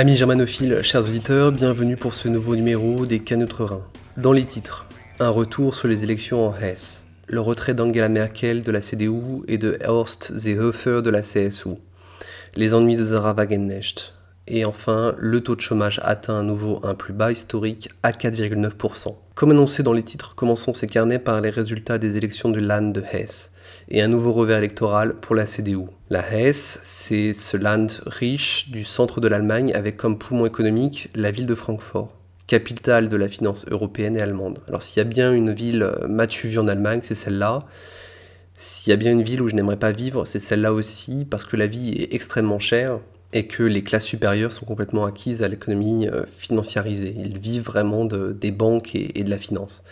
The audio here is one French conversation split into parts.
Amis germanophiles, chers auditeurs, bienvenue pour ce nouveau numéro des Canutres Dans les titres, un retour sur les élections en Hesse, le retrait d'Angela Merkel de la CDU et de Horst Seehofer de la CSU, les ennuis de Zara Wagenknecht, et enfin le taux de chômage atteint à nouveau un plus bas historique à 4,9%. Comme annoncé dans les titres, commençons ces carnets par les résultats des élections du Land de Hesse et un nouveau revers électoral pour la CDU. La Hesse, c'est ce land riche du centre de l'Allemagne avec comme poumon économique la ville de Francfort capitale de la finance européenne et allemande. Alors s'il y a bien une ville vue en Allemagne, c'est celle-là. S'il y a bien une ville où je n'aimerais pas vivre, c'est celle-là aussi, parce que la vie est extrêmement chère et que les classes supérieures sont complètement acquises à l'économie euh, financiarisée. Ils vivent vraiment de, des banques et, et, de la finance.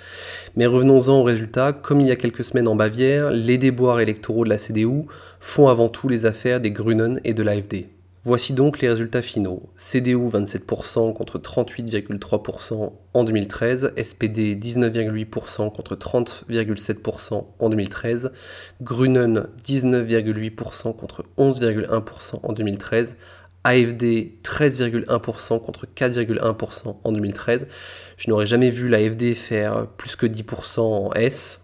Mais revenons-en au résultat. Comme il y a quelques semaines en Bavière, les déboires électoraux de la CDU font avant tout les affaires des Grünen et de l'AFD. Voici donc les résultats finaux. CDU 27% contre 38,3% en 2013, SPD 19,8% contre 30,7% en 2013, Grunen 19,8% contre 11,1% en 2013, AFD 13,1% contre 4,1% en 2013. Je n'aurais jamais vu l'AFD faire plus que 10% en S,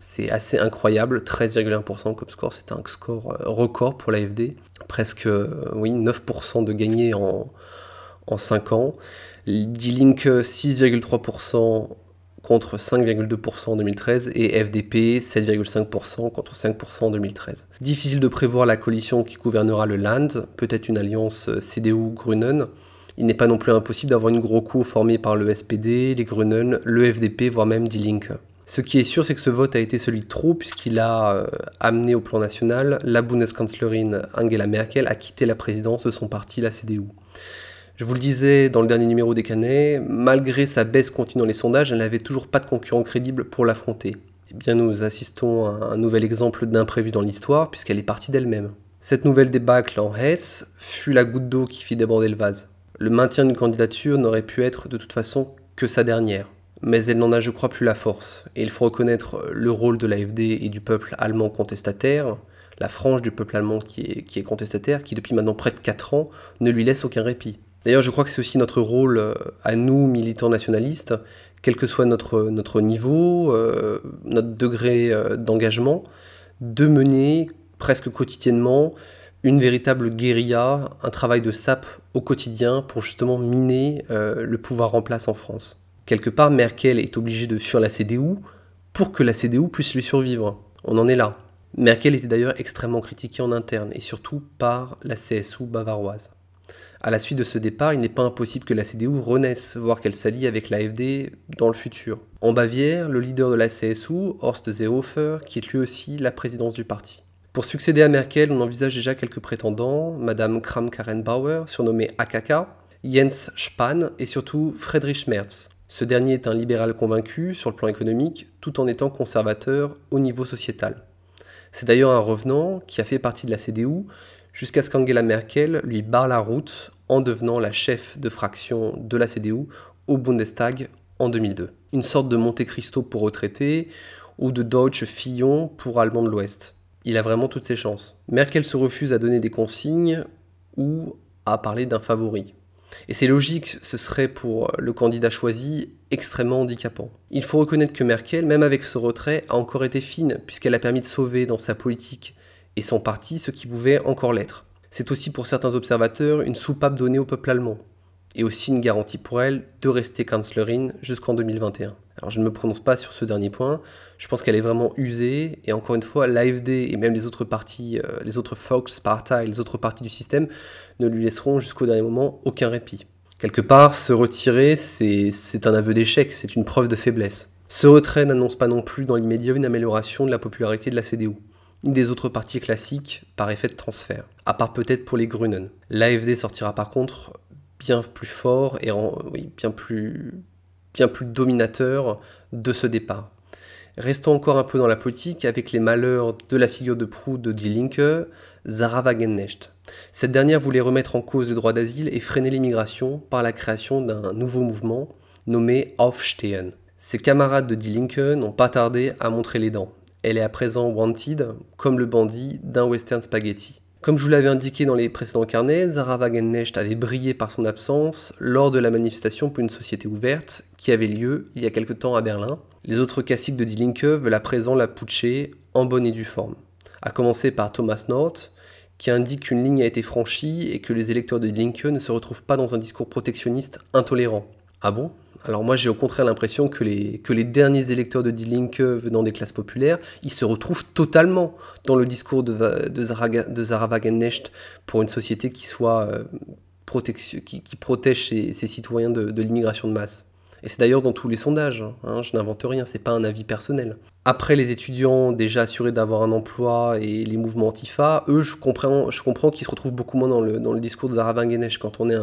c'est assez incroyable, 13,1% comme score, c'est un score euh, record pour l'AFD. Presque euh, oui, 9% de gagné en, en 5 ans. D-Link 6,3% contre 5,2% en 2013 et FDP 7,5% contre 5% en 2013. Difficile de prévoir la coalition qui gouvernera le Land, peut-être une alliance euh, CDU-Grunen. Il n'est pas non plus impossible d'avoir une gros coup formée par le SPD, les Grunen, le FDP, voire même D-Link. Ce qui est sûr, c'est que ce vote a été celui de trop, puisqu'il a euh, amené au plan national la Bundeskanzlerin Angela Merkel à quitter la présidence de son parti, la CDU. Je vous le disais dans le dernier numéro des Canets, malgré sa baisse continue dans les sondages, elle n'avait toujours pas de concurrent crédible pour l'affronter. Eh bien, nous assistons à un nouvel exemple d'imprévu dans l'histoire, puisqu'elle est partie d'elle-même. Cette nouvelle débâcle en Hesse fut la goutte d'eau qui fit déborder le vase. Le maintien d'une candidature n'aurait pu être de toute façon que sa dernière mais elle n'en a, je crois, plus la force. Et il faut reconnaître le rôle de l'AFD et du peuple allemand contestataire, la frange du peuple allemand qui est, contestataire, qui depuis maintenant près de 4 ans ne lui laisse aucun répit. D'ailleurs, je crois que c'est aussi notre rôle euh, à nous, militants nationalistes, quel que soit notre, notre niveau, euh, notre degré euh, d'engagement, de mener presque quotidiennement une véritable guérilla, un travail de sape au quotidien pour justement miner euh, le pouvoir en place en France. Quelque part, Merkel est obligée de fuir la CDU pour que la CDU puisse lui survivre. On en est là. Merkel était d'ailleurs extrêmement critiquée en interne et surtout par la CSU bavaroise. À la suite de ce départ, il n'est pas impossible que la CDU renaisse, voire qu'elle s'allie avec l'AFD dans le futur. En Bavière, le leader de la CSU, Horst Seehofer, quitte lui aussi la présidence du parti. Pour succéder à Merkel, on envisage déjà quelques prétendants, Madame Kram-Karrenbauer, surnommée AKK, Jens Spahn et surtout Friedrich Merz, ce dernier est un libéral convaincu sur le plan économique, tout en étant conservateur au niveau sociétal. C'est d'ailleurs un revenant qui a fait partie de la CDU jusqu'à ce qu'Angela Merkel lui barre la route en devenant la chef de fraction de la CDU au Bundestag en 2002. Une sorte de Monte Cristo pour retraités ou de Deutsche Fillon pour Allemand de l'Ouest. Il a vraiment toutes ses chances. Merkel se refuse à donner des consignes ou à parler d'un favori. Et c'est logique, ce serait pour le candidat choisi extrêmement handicapant. Il faut reconnaître que Merkel, même avec ce retrait, a encore été fine, puisqu'elle a permis de sauver dans sa politique et son parti ce qui pouvait encore l'être. C'est aussi pour certains observateurs une soupape donnée au peuple allemand, et aussi une garantie pour elle de rester Kanzlerin jusqu'en 2021. Alors je ne me prononce pas sur ce dernier point, je pense qu'elle est vraiment usée, et encore une fois, l'AFD et même les autres partis, euh, les autres Volkspartei, les autres partis du système, ne lui laisseront jusqu'au dernier moment aucun répit. Quelque part, se retirer, c'est un aveu d'échec, c'est une preuve de faiblesse. Ce retrait n'annonce pas non plus dans l'immédiat une amélioration de la popularité de la CDU, ni des autres partis classiques par effet de transfert, à part peut-être pour les Grünen. L'AFD sortira par contre bien plus fort et bien plus bien plus dominateur de ce départ. Restons encore un peu dans la politique avec les malheurs de la figure de proue de Die Linke, Zara Wagenknecht. Cette dernière voulait remettre en cause le droit d'asile et freiner l'immigration par la création d'un nouveau mouvement nommé Aufstehen. Ses camarades de Die Linke n'ont pas tardé à montrer les dents. Elle est à présent wanted comme le bandit d'un western spaghetti. Comme je vous l'avais indiqué dans les précédents carnets, Zara Wagenknecht avait brillé par son absence lors de la manifestation pour une société ouverte qui avait lieu il y a quelque temps à Berlin. Les autres classiques de Die Linke veulent à présent la putcher en bonne et due forme. À commencer par Thomas North, qui indique qu'une ligne a été franchie et que les électeurs de Die Linke ne se retrouvent pas dans un discours protectionniste intolérant. Ah bon? Alors moi j'ai au contraire l'impression que les, que les derniers électeurs de Die Linke venant des classes populaires, ils se retrouvent totalement dans le discours de, de, Zara, de Zara pour une société qui soit euh, qui, qui, protège ses, citoyens de l'immigration de masse. Et c'est d'ailleurs dans tous les sondages, hein, je n'invente rien, c'est pas un avis personnel. Après les étudiants déjà assurés d'avoir un emploi et les mouvements antifa, eux, je comprends, qu'ils se retrouvent beaucoup moins dans le, dans le discours de Zara Wangenesch. Quand on est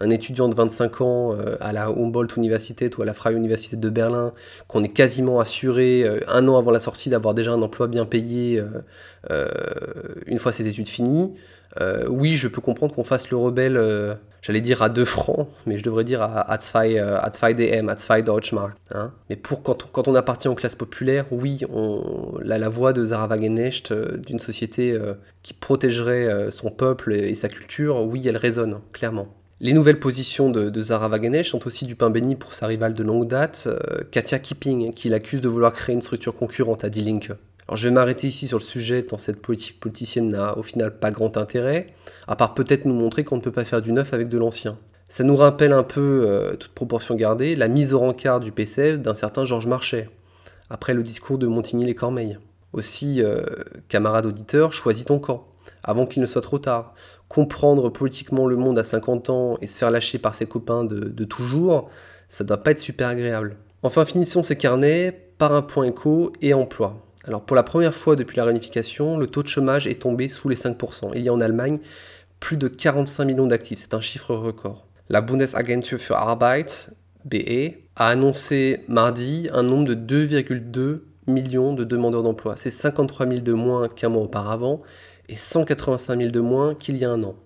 un, étudiant de 25 ans euh, à la Humboldt Universität ou à la Freie Université de Berlin, qu'on est quasiment assuré euh, un an avant la sortie d'avoir déjà un emploi bien payé euh une fois ses études finies, euh, oui, je peux comprendre qu'on fasse le rebelle, euh, j'allais dire à 2 francs, mais je devrais dire à, à 2 euh, à DM, à 2 Deutschmark. Hein. Mais pour quand, on appartient aux classes populaires, oui, on, la, la voix de Zara Wagenknecht, d'une société qui protégerait son peuple et, sa culture, oui, elle résonne, clairement. Les nouvelles positions de, de Zara Wagenknecht sont aussi du pain béni pour sa rivale de longue date, Katia Kipping, qui l'accuse de vouloir créer une structure concurrente à Die Linke. Alors je vais m'arrêter ici sur le sujet, tant cette politique politicienne n'a au final pas grand intérêt, à part peut-être nous montrer qu'on ne peut pas faire du neuf avec de l'ancien. Ça nous rappelle un peu, euh, toute proportion gardée, la mise au rencard du PCF d'un certain Georges Marchais, après le discours de Montigny-les-Cormeilles. Aussi, euh, camarades auditeurs, choisis ton camp, avant qu'il ne soit trop tard. Comprendre politiquement le monde à 50 ans et se faire lâcher par ses copains de, toujours, ça doit pas être super agréable. Enfin, finissons ces carnets par un point éco et emploi. Alors pour la première fois depuis la réunification, le taux de chômage est tombé sous les 5%. Il y a en Allemagne plus de 45 millions d'actifs, c'est un chiffre record. La Bundesagentur für Arbeit, BE, a annoncé mardi un nombre de 2,2 millions de demandeurs d'emploi. C'est 53 000 de moins qu'un mois auparavant et 185 000 de moins qu'il y a un an.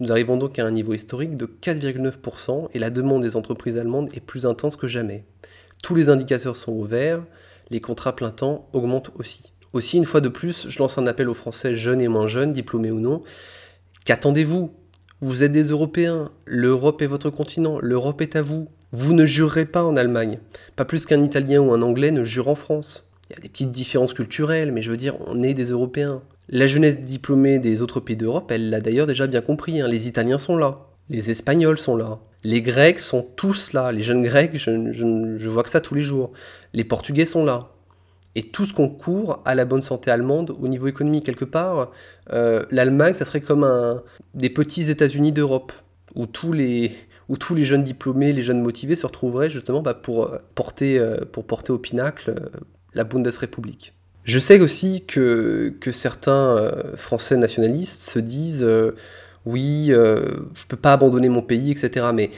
Nous arrivons donc à un niveau historique de 4,9% et la demande des entreprises allemandes est plus intense que jamais. Tous les indicateurs sont ouverts, les contrats plein temps augmentent aussi. Aussi, une fois de plus, je lance un appel aux Français jeunes et moins jeunes, diplômés ou non. Qu'attendez-vous? Vous êtes des Européens, l'Europe est votre continent, l'Europe est à vous. Vous ne jurerez pas en Allemagne, pas plus qu'un Italien ou un Anglais ne jure en France. Il y a des petites différences culturelles, mais je veux dire, on est des Européens. La jeunesse diplômée des autres pays d'Europe, elle l'a d'ailleurs déjà bien compris. Hein. Les Italiens sont là, les Espagnols sont là, les Grecs sont tous là. Les jeunes Grecs, je, vois que ça tous les jours. Les Portugais sont là. Et tout ce concourt à la bonne santé allemande au niveau économique, quelque part. Euh, L'Allemagne, ça serait comme un, des petits États-Unis d'Europe, où tous les où tous les jeunes diplômés, les jeunes motivés se retrouveraient justement bah, pour, porter, euh, pour porter au pinacle euh, la Bundesrepublik. Je sais aussi que, que certains euh, Français nationalistes se disent euh, oui, euh, je peux pas abandonner mon pays, etc. Mais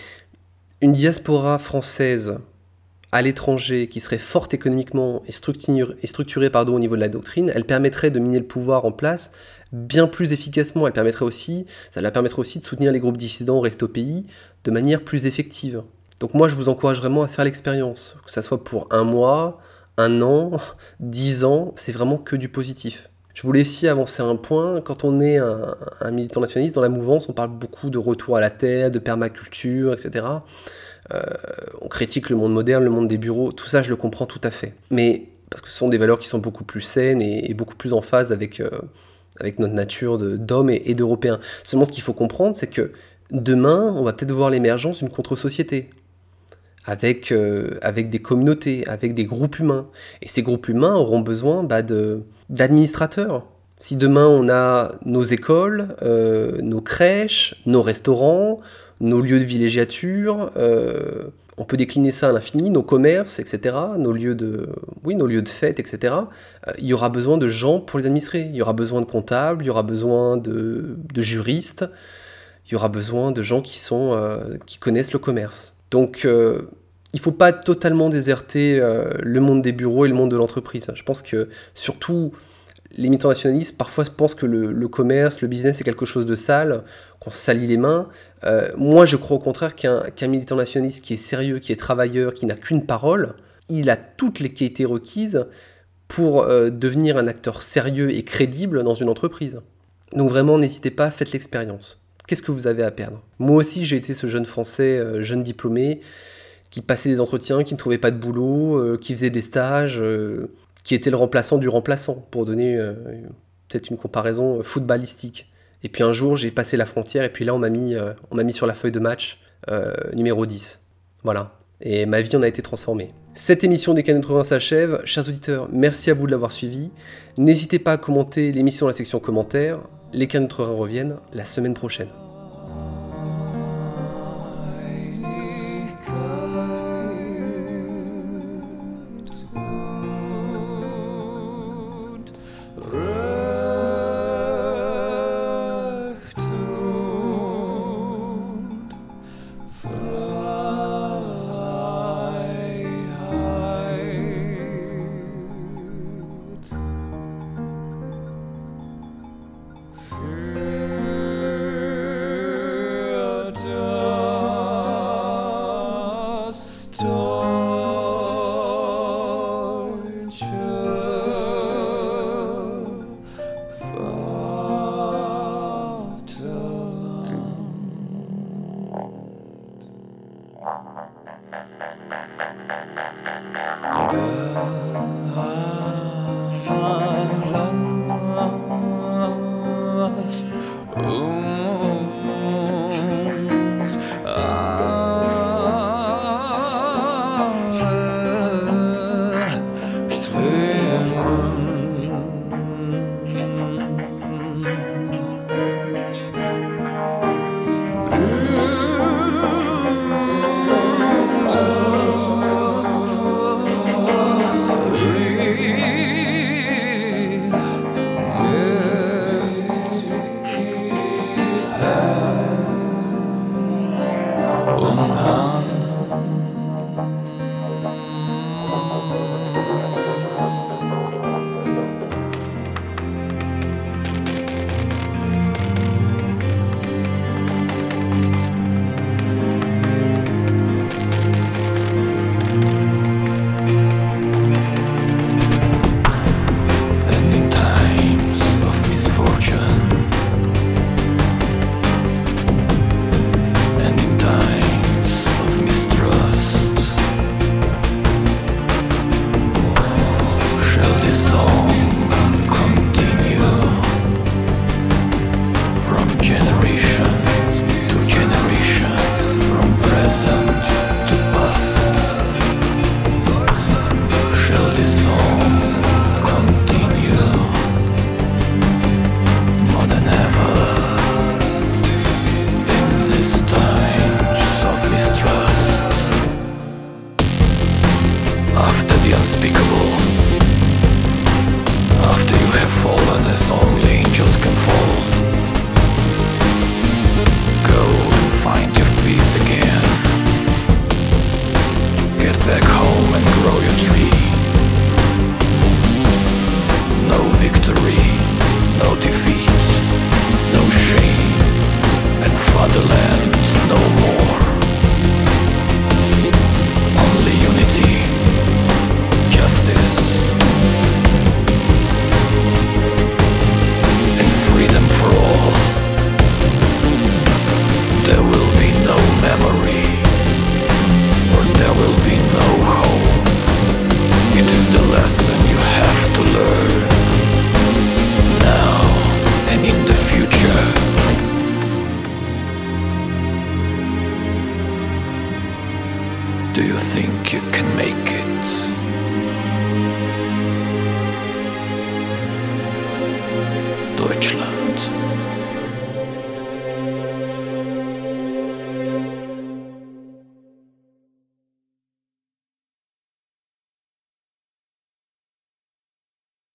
une diaspora française à l'étranger qui serait forte économiquement et structurée, et structurée au niveau de la doctrine, elle permettrait de miner le pouvoir en place bien plus efficacement. Elle permettrait aussi, ça la permettrait aussi de soutenir les groupes dissidents restés au pays de manière plus effective. Donc moi, je vous encourage vraiment à faire l'expérience, que ça soit pour un mois, un an, dix ans, c'est vraiment que du positif. Je voulais aussi avancer un point. Quand on est un, militant nationaliste dans la mouvance, on parle beaucoup de retour à la terre, de permaculture, etc. Euh, on critique le monde moderne, le monde des bureaux. Tout ça, je le comprends tout à fait. Mais parce que ce sont des valeurs qui sont beaucoup plus saines et, beaucoup plus en phase avec, euh, notre nature d'homme et, et d'européen. Seulement, ce qu'il faut comprendre, c'est que demain, on va peut-être voir l'émergence d'une contre-société avec, euh, avec des communautés, avec des groupes humains. Et ces groupes humains auront besoin bah, d'administrateurs. Si demain on a nos écoles, euh, nos crèches, nos restaurants, nos lieux de villégiature, euh, on peut décliner ça à l'infini, nos commerces, etc., nos lieux de, oui, nos lieux de fête, etc., il y aura besoin de gens pour les administrer. Il y aura besoin de comptables, il y aura besoin de, de juristes, il y aura besoin de gens qui, sont, qui connaissent le commerce. Donc, euh, il faut pas totalement déserter euh, le monde des bureaux et le monde de l'entreprise. Je pense que surtout les militants nationalistes parfois pensent que le, commerce, le business est quelque chose de sale, qu'on se salit les mains. Euh, moi, je crois au contraire qu'un militant nationaliste qui est sérieux, qui est travailleur, qui n'a qu'une parole, il a toutes les qualités requises pour devenir un acteur sérieux et crédible dans une entreprise. Donc vraiment, n'hésitez pas, faites l'expérience. Qu'est-ce que vous avez à perdre? Moi aussi, j'ai été ce jeune Français, jeune diplômé, qui passait des entretiens, qui ne trouvait pas de boulot, euh, qui faisait des stages, euh, qui était le remplaçant du remplaçant, pour donner euh, peut-être une comparaison footballistique. Et puis un jour, j'ai passé la frontière, et puis là, on m'a mis, mis sur la feuille de match numéro 10. Voilà. Et ma vie en a été transformée. Cette émission des Canaux 80 s'achève. Chers auditeurs, merci à vous de l'avoir suivi. N'hésitez pas à commenter l'émission dans la section commentaires. Les Canaux 80 reviennent la semaine prochaine. think you can make it.